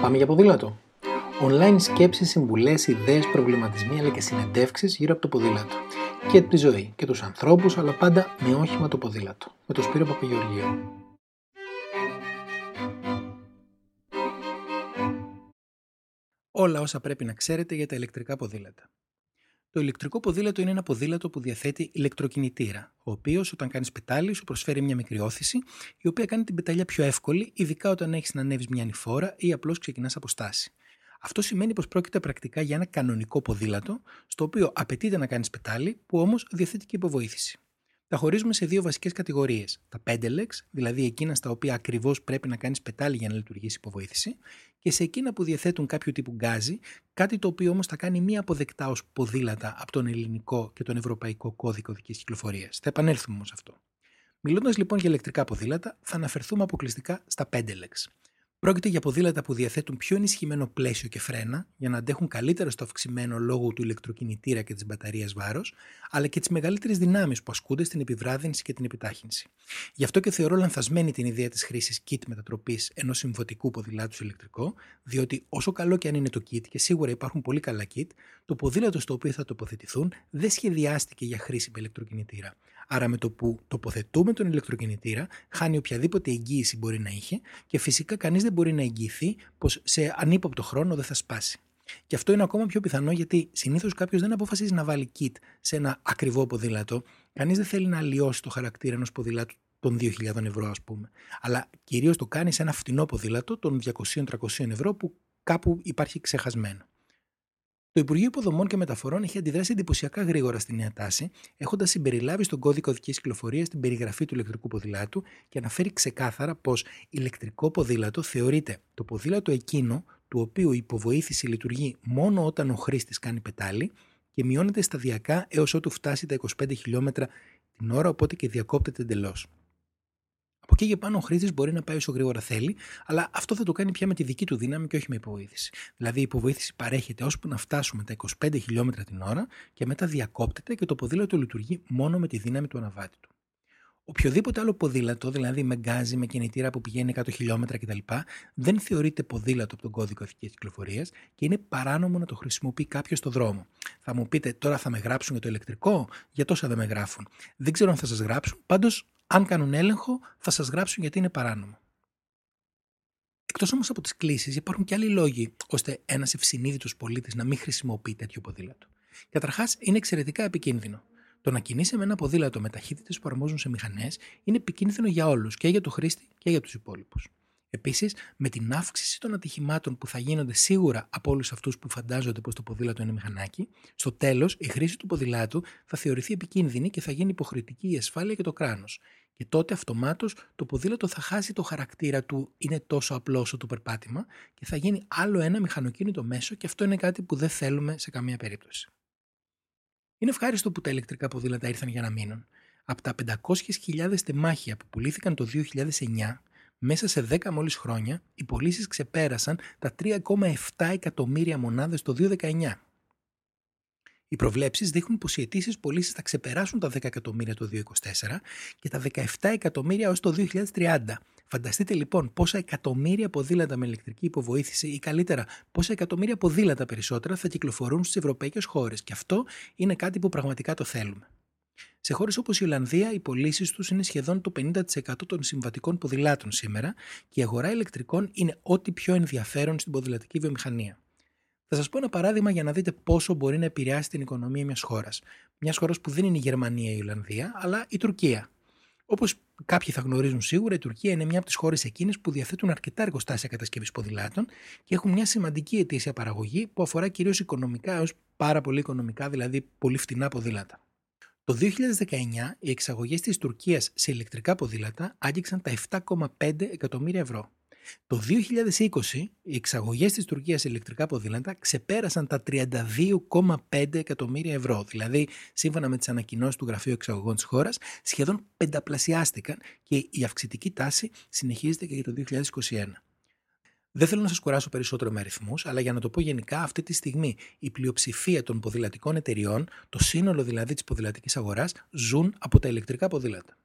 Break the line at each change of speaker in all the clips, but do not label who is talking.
Πάμε για ποδήλατο. Online σκέψεις, συμβουλές, ιδέες, προβληματισμοί αλλά και συνεντεύξεις γύρω από το ποδήλατο. Και τη ζωή και τους ανθρώπους αλλά πάντα με όχημα το ποδήλατο. Με το Σπύρο Παπαγεωργίου. Όλα όσα πρέπει να ξέρετε για τα ηλεκτρικά ποδήλατα. Το ηλεκτρικό ποδήλατο είναι ένα ποδήλατο που διαθέτει ηλεκτροκινητήρα, ο οποίος όταν κάνεις πετάλι σου προσφέρει μια μικρή όθηση, η οποία κάνει την πεταλιά πιο εύκολη, ειδικά όταν έχεις να ανέβεις μια ανηφόρα ή απλώς ξεκινάς από στάση. Αυτό σημαίνει πως πρόκειται πρακτικά για ένα κανονικό ποδήλατο, στο οποίο απαιτείται να κάνεις πετάλι, που όμως διαθέτει και υποβοήθηση. Τα χωρίζουμε σε δύο βασικές κατηγορίες. Τα pedelecs, δηλαδή εκείνα στα οποία ακριβώς πρέπει να κάνεις πετάλι για να λειτουργήσει υποβοήθηση, και σε εκείνα που διαθέτουν κάποιο τύπου γκάζι, κάτι το οποίο όμως θα κάνει μία αποδεκτά ως ποδήλατα από τον ελληνικό και τον ευρωπαϊκό κώδικο δικής κυκλοφορίας. Θα επανέλθουμε όμως αυτό. Μιλώντας λοιπόν για ηλεκτρικά ποδήλατα, θα αναφερθούμε αποκλειστικά στα pedelecs. Πρόκειται για ποδήλατα που διαθέτουν πιο ενισχυμένο πλαίσιο και φρένα για να αντέχουν καλύτερα στο αυξημένο λόγω του ηλεκτροκινητήρα και της μπαταρίας βάρος, αλλά και τις μεγαλύτερες δυνάμεις που ασκούνται στην επιβράδυνση και την επιτάχυνση. Γι' αυτό και θεωρώ λανθασμένη την ιδέα της χρήσης kit μετατροπής ενός συμβατικού ποδηλάτου σε ηλεκτρικό, διότι όσο καλό και αν είναι το kit, και σίγουρα υπάρχουν πολύ καλά kit, το ποδήλατο στο οποίο θα τοποθετηθούν δεν σχεδιάστηκε για χρήση με ηλεκτροκινητήρα. Άρα με το που τοποθετούμε τον ηλεκτροκινητήρα, χάνει οποιαδήποτε εγγύηση μπορεί να είχε και φυσικά κανείς δεν μπορεί να εγγυηθεί πως σε ανύποπτο χρόνο δεν θα σπάσει. Και αυτό είναι ακόμα πιο πιθανό γιατί συνήθως κάποιος δεν αποφασίζει να βάλει kit σε ένα ακριβό ποδήλατο. Κανείς δεν θέλει να αλλοιώσει το χαρακτήρα ενός ποδήλατου των 2.000 ευρώ, ας πούμε. Αλλά κυρίως το κάνει σε ένα φτηνό ποδήλατο των 200-300 ευρώ που κάπου υπάρχει ξεχασμένο. Το Υπουργείο Υποδομών και Μεταφορών έχει αντιδράσει εντυπωσιακά γρήγορα στη νέα τάση, έχοντας συμπεριλάβει στον κώδικο οδικής κυκλοφορίας την περιγραφή του ηλεκτρικού ποδηλάτου και αναφέρει ξεκάθαρα πως ηλεκτρικό ποδήλατο θεωρείται το ποδήλατο εκείνο του οποίου η υποβοήθηση λειτουργεί μόνο όταν ο χρήστης κάνει πετάλι και μειώνεται σταδιακά έως ότου φτάσει τα 25 χιλιόμετρα την ώρα, οπότε και διακόπτεται εντελώς. Από εκεί και πάνω ο χρήστης μπορεί να πάει όσο γρήγορα θέλει, αλλά αυτό θα το κάνει πια με τη δική του δύναμη και όχι με υποβοήθηση. Δηλαδή η υποβοήθηση παρέχεται ώσπου να φτάσουμε τα 25 χιλιόμετρα την ώρα και μετά διακόπτεται και το ποδήλατο λειτουργεί μόνο με τη δύναμη του αναβάτη του. Οποιοδήποτε άλλο ποδήλατο, δηλαδή με γκάζι, με κινητήρα που πηγαίνει 100 χιλιόμετρα κτλ., δεν θεωρείται ποδήλατο από τον κώδικο ηθική κυκλοφορίας και είναι παράνομο να το χρησιμοποιεί κάποιος στο δρόμο. Θα μου πείτε, τώρα θα με γράψουν για το ηλεκτρικό, για τόσα δεν με γράφουν. Δεν ξέρω αν θα σας γράψουν, πάντως αν κάνουν έλεγχο, θα σας γράψουν γιατί είναι παράνομο. Εκτός όμως από τις κλήσεις, υπάρχουν και άλλοι λόγοι ώστε ένας ευσυνείδητος πολίτης να μην χρησιμοποιεί τέτοιο ποδήλατο. Καταρχάς, είναι εξαιρετικά επικίνδυνο. Το να κινείσαι με ένα ποδήλατο με ταχύτητες που αρμόζουν σε μηχανές είναι επικίνδυνο για όλους, και για το χρήστη και για τους υπόλοιπους. Επίσης, με την αύξηση των ατυχημάτων που θα γίνονται σίγουρα από όλους αυτούς που φαντάζονται πως το ποδήλατο είναι μηχανάκι, στο τέλος η χρήση του ποδηλάτου θα θεωρηθεί επικίνδυνη και θα γίνει υποχρεωτική η ασφάλεια και το κράνος. Και τότε αυτομάτως το ποδήλατο θα χάσει το χαρακτήρα του είναι τόσο απλό όσο το περπάτημα και θα γίνει άλλο ένα μηχανοκίνητο μέσο και αυτό είναι κάτι που δεν θέλουμε σε καμία περίπτωση. Είναι ευχάριστο που τα ηλεκτρικά ποδήλατα ήρθαν για να μείνουν. Από τα 500.000 τεμάχια που πουλήθηκαν το 2009, μέσα σε 10 μόλις χρόνια, οι πωλήσεις ξεπέρασαν τα 3,7 εκατομμύρια μονάδες το 2019. Οι προβλέψεις δείχνουν πως οι αιτήσεις πωλήσεις θα ξεπεράσουν τα 10 εκατομμύρια το 2024 και τα 17 εκατομμύρια ω το 2030. Φανταστείτε λοιπόν πόσα εκατομμύρια ποδήλατα με ηλεκτρική υποβοήθηση ή καλύτερα πόσα εκατομμύρια ποδήλατα περισσότερα θα κυκλοφορούν στις ευρωπαϊκές χώρες. Και αυτό είναι κάτι που πραγματικά το θέλουμε. Σε χώρες όπως η Ολλανδία, οι πωλήσεις τους είναι σχεδόν το 50% των συμβατικών ποδηλάτων σήμερα και η αγορά ηλεκτρικών είναι ό,τι πιο ενδιαφέρον στην ποδηλατική βιομηχανία. Θα σας πω ένα παράδειγμα για να δείτε πόσο μπορεί να επηρεάσει την οικονομία μιας χώρας. Μιας χώρας που δεν είναι η Γερμανία ή η Ολλανδία, αλλά η Τουρκία. Όπως κάποιοι θα γνωρίζουν σίγουρα, η Τουρκία είναι μια από τις χώρες εκείνες που διαθέτουν αρκετά εργοστάσια κατασκευής ποδηλάτων και έχουν μια σημαντική αιτήσια παραγωγή που αφορά κυρίως οικονομικά έως πάρα πολύ οικονομικά, δηλαδή πολύ φτηνά ποδήλατα. Το 2019 οι εξαγωγές της Τουρκίας σε ηλεκτρικά ποδήλατα άγγιξαν τα 7,5 εκατομμύρια ευρώ. Το 2020 οι εξαγωγές της Τουρκίας σε ηλεκτρικά ποδήλατα ξεπέρασαν τα 32,5 εκατομμύρια ευρώ. Δηλαδή, σύμφωνα με τις ανακοινώσεις του Γραφείου Εξαγωγών της χώρας, σχεδόν πενταπλασιάστηκαν και η αυξητική τάση συνεχίζεται και για το 2021. Δεν θέλω να σας κουράσω περισσότερο με αριθμούς, αλλά για να το πω γενικά, αυτή τη στιγμή η πλειοψηφία των ποδηλατικών εταιριών, το σύνολο δηλαδή της ποδηλατικής αγοράς, ζουν από τα ηλεκτρικά ποδήλατα.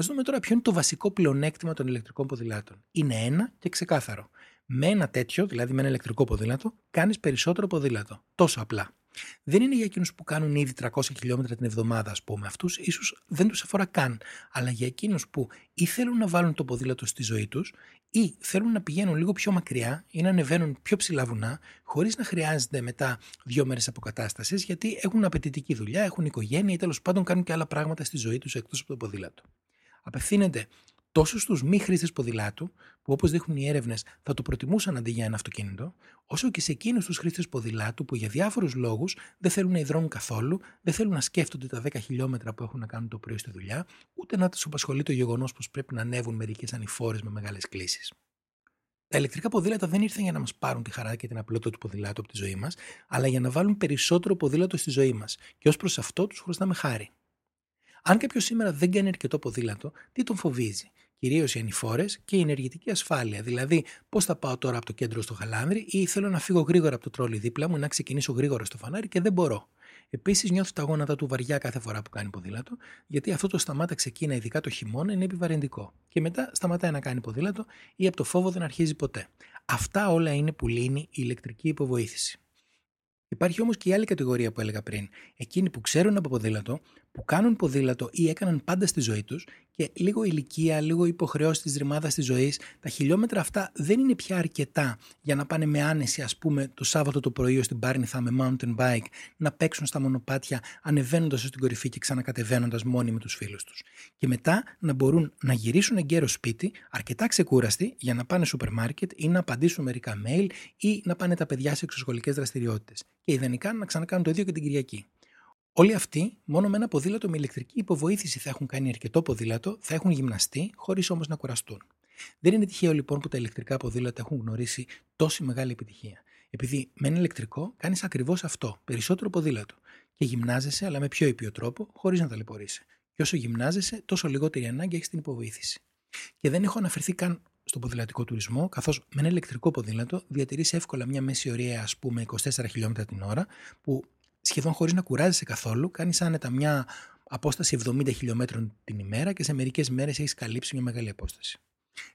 Α δούμε τώρα ποιο είναι το βασικό πλεονέκτημα των ηλεκτρικών ποδηλάτων. Είναι ένα και ξεκάθαρο. Με ένα τέτοιο, δηλαδή με ένα ηλεκτρικό ποδήλατο, κάνεις περισσότερο ποδήλατο. Τόσο απλά. Δεν είναι για εκείνους που κάνουν ήδη 300 χιλιόμετρα την εβδομάδα, ας πούμε. Αυτούς ίσως δεν τους αφορά καν. Αλλά για εκείνους που ή θέλουν να βάλουν το ποδήλατο στη ζωή τους, ή θέλουν να πηγαίνουν λίγο πιο μακριά ή να ανεβαίνουν πιο ψηλά βουνά, χωρίς να χρειάζεται μετά δύο μέρες αποκατάστασης, γιατί έχουν απαιτητική δουλειά, έχουν οικογένεια ή τέλος πάντων κάνουν και άλλα πράγματα στη ζωή τους εκτός από το ποδήλατο. Απευθύνεται τόσο στους μη χρήστες ποδηλάτου, που όπως δείχνουν οι έρευνες θα το προτιμούσαν αντί για ένα αυτοκίνητο, όσο και σε εκείνους τους χρήστες ποδηλάτου που για διάφορους λόγους δεν θέλουν να υδρώνουν καθόλου, δεν θέλουν να σκέφτονται τα 10 χιλιόμετρα που έχουν να κάνουν το πρωί στη δουλειά, ούτε να τους απασχολεί το γεγονός πως πρέπει να ανέβουν μερικές ανηφόρες με μεγάλες κλήσεις. Τα ηλεκτρικά ποδήλατα δεν ήρθαν για να μας πάρουν τη χαρά και την απλότητα του ποδηλάτου από τη ζωή μας, αλλά για να βάλουν περισσότερο ποδήλατο στη ζωή μας. Και ως προς αυτό τους χρωστάμε χάρη. Αν κάποιος σήμερα δεν κάνει αρκετό ποδήλατο, τι τον φοβίζει; Κυρίως οι ανηφόρες και η ενεργητική ασφάλεια. Δηλαδή, πώς θα πάω τώρα από το κέντρο στο χαλάνδρι ή θέλω να φύγω γρήγορα από το τρόλι δίπλα μου, να ξεκινήσω γρήγορα στο φανάρι και δεν μπορώ. Επίσης, νιώθω τα γόνατα του βαριά κάθε φορά που κάνει ποδήλατο, γιατί αυτό το σταμάτα ξεκίνα, ειδικά το χειμώνα, είναι επιβαρυντικό. Και μετά σταματάει να κάνει ποδήλατο ή από το φόβο δεν αρχίζει ποτέ. Αυτά όλα είναι που λύνει η ηλεκτρική υποβοήθηση. Υπάρχει όμως και η άλλη κατηγορία που έλεγα πριν. Εκείνοι που ξέρουν από ποδήλατο, που κάνουν ποδήλατο ή έκαναν πάντα στη ζωή τους και λίγο ηλικία, λίγο υποχρεώσεις της ρημάδας της ζωής, τα χιλιόμετρα αυτά δεν είναι πια αρκετά για να πάνε με άνεση, ας πούμε, το Σάββατο το πρωί στην Πάρνηθα με mountain bike, να παίξουν στα μονοπάτια, ανεβαίνοντας στην κορυφή και ξανακατεβαίνοντας μόνοι με τους φίλους τους. Και μετά να μπορούν να γυρίσουν εγκαίρως σπίτι, αρκετά ξεκούραστοι, για να πάνε σούπερ μάρκετ ή να απαντήσουν μερικά mail ή να πάνε τα παιδιά σε εξωσχολικές δραστηριότητες. Και ιδανικά να ξανακάνουν το ίδιο και την Κυριακή. Όλοι αυτοί, μόνο με ένα ποδήλατο με ηλεκτρική υποβοήθηση θα έχουν κάνει αρκετό ποδήλατο, θα έχουν γυμναστεί, χωρίς όμως να κουραστούν. Δεν είναι τυχαίο λοιπόν που τα ηλεκτρικά ποδήλατα έχουν γνωρίσει τόση μεγάλη επιτυχία. Επειδή με ένα ηλεκτρικό κάνεις ακριβώς αυτό, περισσότερο ποδήλατο. Και γυμνάζεσαι, αλλά με πιο ήπιο τρόπο, χωρίς να ταλαιπωρήσει. Και όσο γυμνάζεσαι, τόσο λιγότερη ανάγκη έχεις την υποβοήθηση. Και δεν έχω αναφερθεί καν στο ποδηλατικό τουρισμό, καθώς με ένα ηλεκτρικό ποδήλατο διατηρείς εύκολα μια μέση ωραία, ας πούμε, 24 χιλιόμετρα την ώρα, που σχεδόν χωρίς να κουράζεσαι καθόλου, κάνεις άνετα μια απόσταση 70 χιλιόμετρων την ημέρα και σε μερικές μέρες έχεις καλύψει μια μεγάλη απόσταση.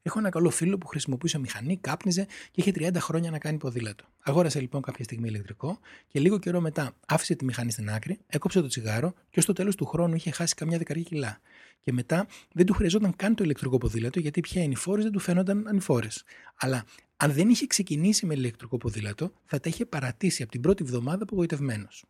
Έχω ένα καλό φίλο που χρησιμοποιούσε μηχανή, κάπνιζε και είχε 30 χρόνια να κάνει ποδήλατο. Αγόρασε λοιπόν κάποια στιγμή ηλεκτρικό και λίγο καιρό μετά άφησε τη μηχανή στην άκρη, έκοψε το τσιγάρο και ω το τέλος του χρόνου είχε χάσει καμιά δεκαετία κιλά. Και μετά δεν του χρειαζόταν καν το ηλεκτρικό ποδήλατο γιατί πια οι ανηφόρες δεν του φαίνονταν ανηφόρες. Αλλά αν δεν είχε ξεκινήσει με ηλεκτρικό ποδήλατο, θα τα είχε παρατήσει από την πρώτη βδομάδα απογοητευμένος.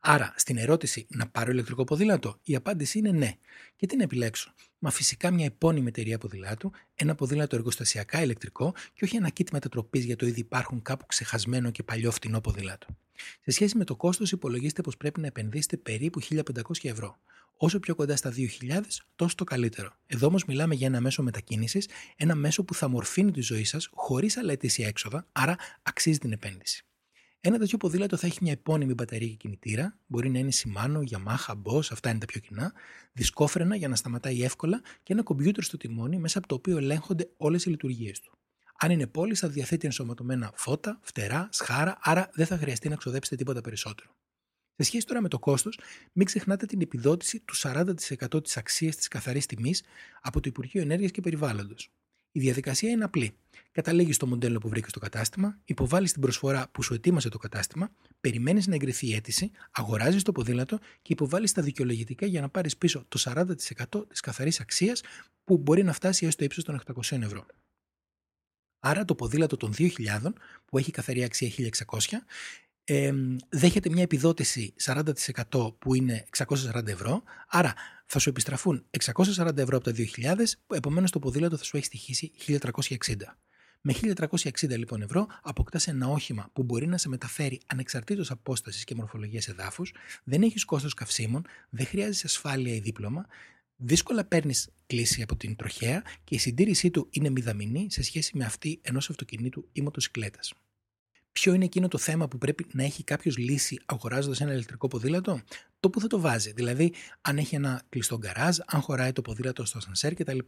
Άρα, στην ερώτηση να πάρω ηλεκτρικό ποδήλατο, η απάντηση είναι ναι. Και τι να επιλέξω; Μα φυσικά μια επώνυμη εταιρεία ποδηλάτου, ένα ποδήλατο εργοστασιακά ηλεκτρικό και όχι ένα kit μετατροπής για το ήδη υπάρχουν κάπου ξεχασμένο και παλιό φτηνό ποδήλατο. Σε σχέση με το κόστος, υπολογίστε πως πρέπει να επενδύσετε περίπου 1500 ευρώ. Όσο πιο κοντά στα 2.000, τόσο το καλύτερο. Εδώ όμως μιλάμε για ένα μέσο μετακίνησης, ένα μέσο που θα μορφύνει τη ζωή σας χωρίς αλέτηση έξοδα, άρα αξίζει την επένδυση. Ένα τέτοιο ποδήλατο θα έχει μια επώνυμη μπαταρία και κινητήρα, μπορεί να είναι Shimano, Yamaha, Boss, αυτά είναι τα πιο κοινά, δισκόφρενα για να σταματάει εύκολα και ένα κομπιούτερ στο τιμόνι μέσα από το οποίο ελέγχονται όλες οι λειτουργίες του. Αν είναι πόλης, θα διαθέτει ενσωματωμένα φώτα, φτερά, σχάρα, άρα δεν θα χρειαστεί να ξοδέψετε τίποτα περισσότερο. Σε σχέση τώρα με το κόστος, μην ξεχνάτε την επιδότηση του 40% της αξίας της καθαρής τιμής από το Υπουργείο Ενέργειας και Περιβάλλοντος. Η διαδικασία είναι απλή. Καταλήγεις στο μοντέλο που βρήκες στο κατάστημα, υποβάλλεις την προσφορά που σου ετοίμασε το κατάστημα, περιμένεις να εγκριθεί η αίτηση, αγοράζεις το ποδήλατο και υποβάλλεις τα δικαιολογητικά για να πάρεις πίσω το 40% της καθαρής αξίας που μπορεί να φτάσει έως το ύψος των 800 ευρώ. Άρα το ποδήλατο των 2.000 που έχει καθαρή αξία 1.600 ε, δέχεται μια επιδότηση 40% που είναι 640 ευρώ, άρα θα σου επιστραφούν 640 ευρώ από τα 2.000, επομένως το ποδήλατο θα σου έχει στοιχήσει 1.360. Με 1.360 λοιπόν ευρώ αποκτάς ένα όχημα που μπορεί να σε μεταφέρει ανεξαρτήτως απόστασης και μορφολογίας εδάφους, δεν έχεις κόστος καυσίμων, δεν χρειάζεσαι ασφάλεια ή δίπλωμα, δύσκολα παίρνεις κλίση από την τροχέα και η συντήρησή του είναι μηδαμινή σε σχέση με αυτή ενός αυτοκινήτου ή μοτοσυκλέτας ποιο είναι εκείνο το θέμα που πρέπει να έχει κάποιος λύσει αγοράζοντας ένα ηλεκτρικό ποδήλατο, το που θα το βάζει. Δηλαδή, αν έχει ένα κλειστό γκαράζ, αν χωράει το ποδήλατο στο σανσέρ κτλ.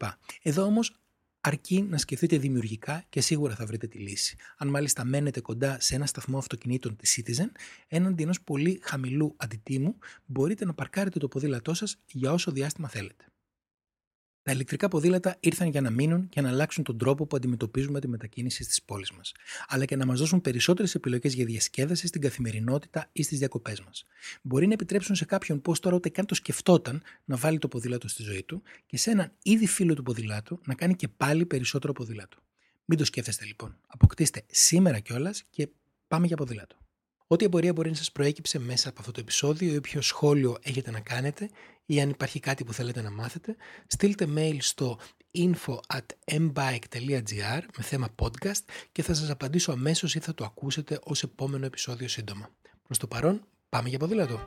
Εδώ όμως αρκεί να σκεφτείτε δημιουργικά και σίγουρα θα βρείτε τη λύση. Αν μάλιστα μένετε κοντά σε ένα σταθμό αυτοκινήτων της Citizen, έναντι ενός πολύ χαμηλού αντιτίμου, μπορείτε να παρκάρετε το ποδήλατό σας για όσο διάστημα θέλετε. Τα ηλεκτρικά ποδήλατα ήρθαν για να μείνουν και να αλλάξουν τον τρόπο που αντιμετωπίζουμε τη μετακίνηση στις πόλεις μας, αλλά και να μας δώσουν περισσότερες επιλογές για διασκέδαση στην καθημερινότητα ή στις διακοπές μας. Μπορεί να επιτρέψουν σε κάποιον πώς τώρα ούτε καν το σκεφτόταν να βάλει το ποδήλατο στη ζωή του και σε έναν ήδη φίλο του ποδηλάτου να κάνει και πάλι περισσότερο ποδήλατο. Μην το σκέφτεστε λοιπόν. Αποκτήστε σήμερα κιόλας και πάμε για ποδήλατο. Ό,τι απορία μπορεί να σας προέκυψε μέσα από αυτό το επεισόδιο ή όποιο σχόλιο έχετε να κάνετε ή αν υπάρχει κάτι που θέλετε να μάθετε, στείλτε mail στο info at mbike.gr με θέμα podcast και θα σας απαντήσω αμέσως ή θα το ακούσετε ως επόμενο επεισόδιο σύντομα. Προς το παρόν, πάμε για ποδήλατο!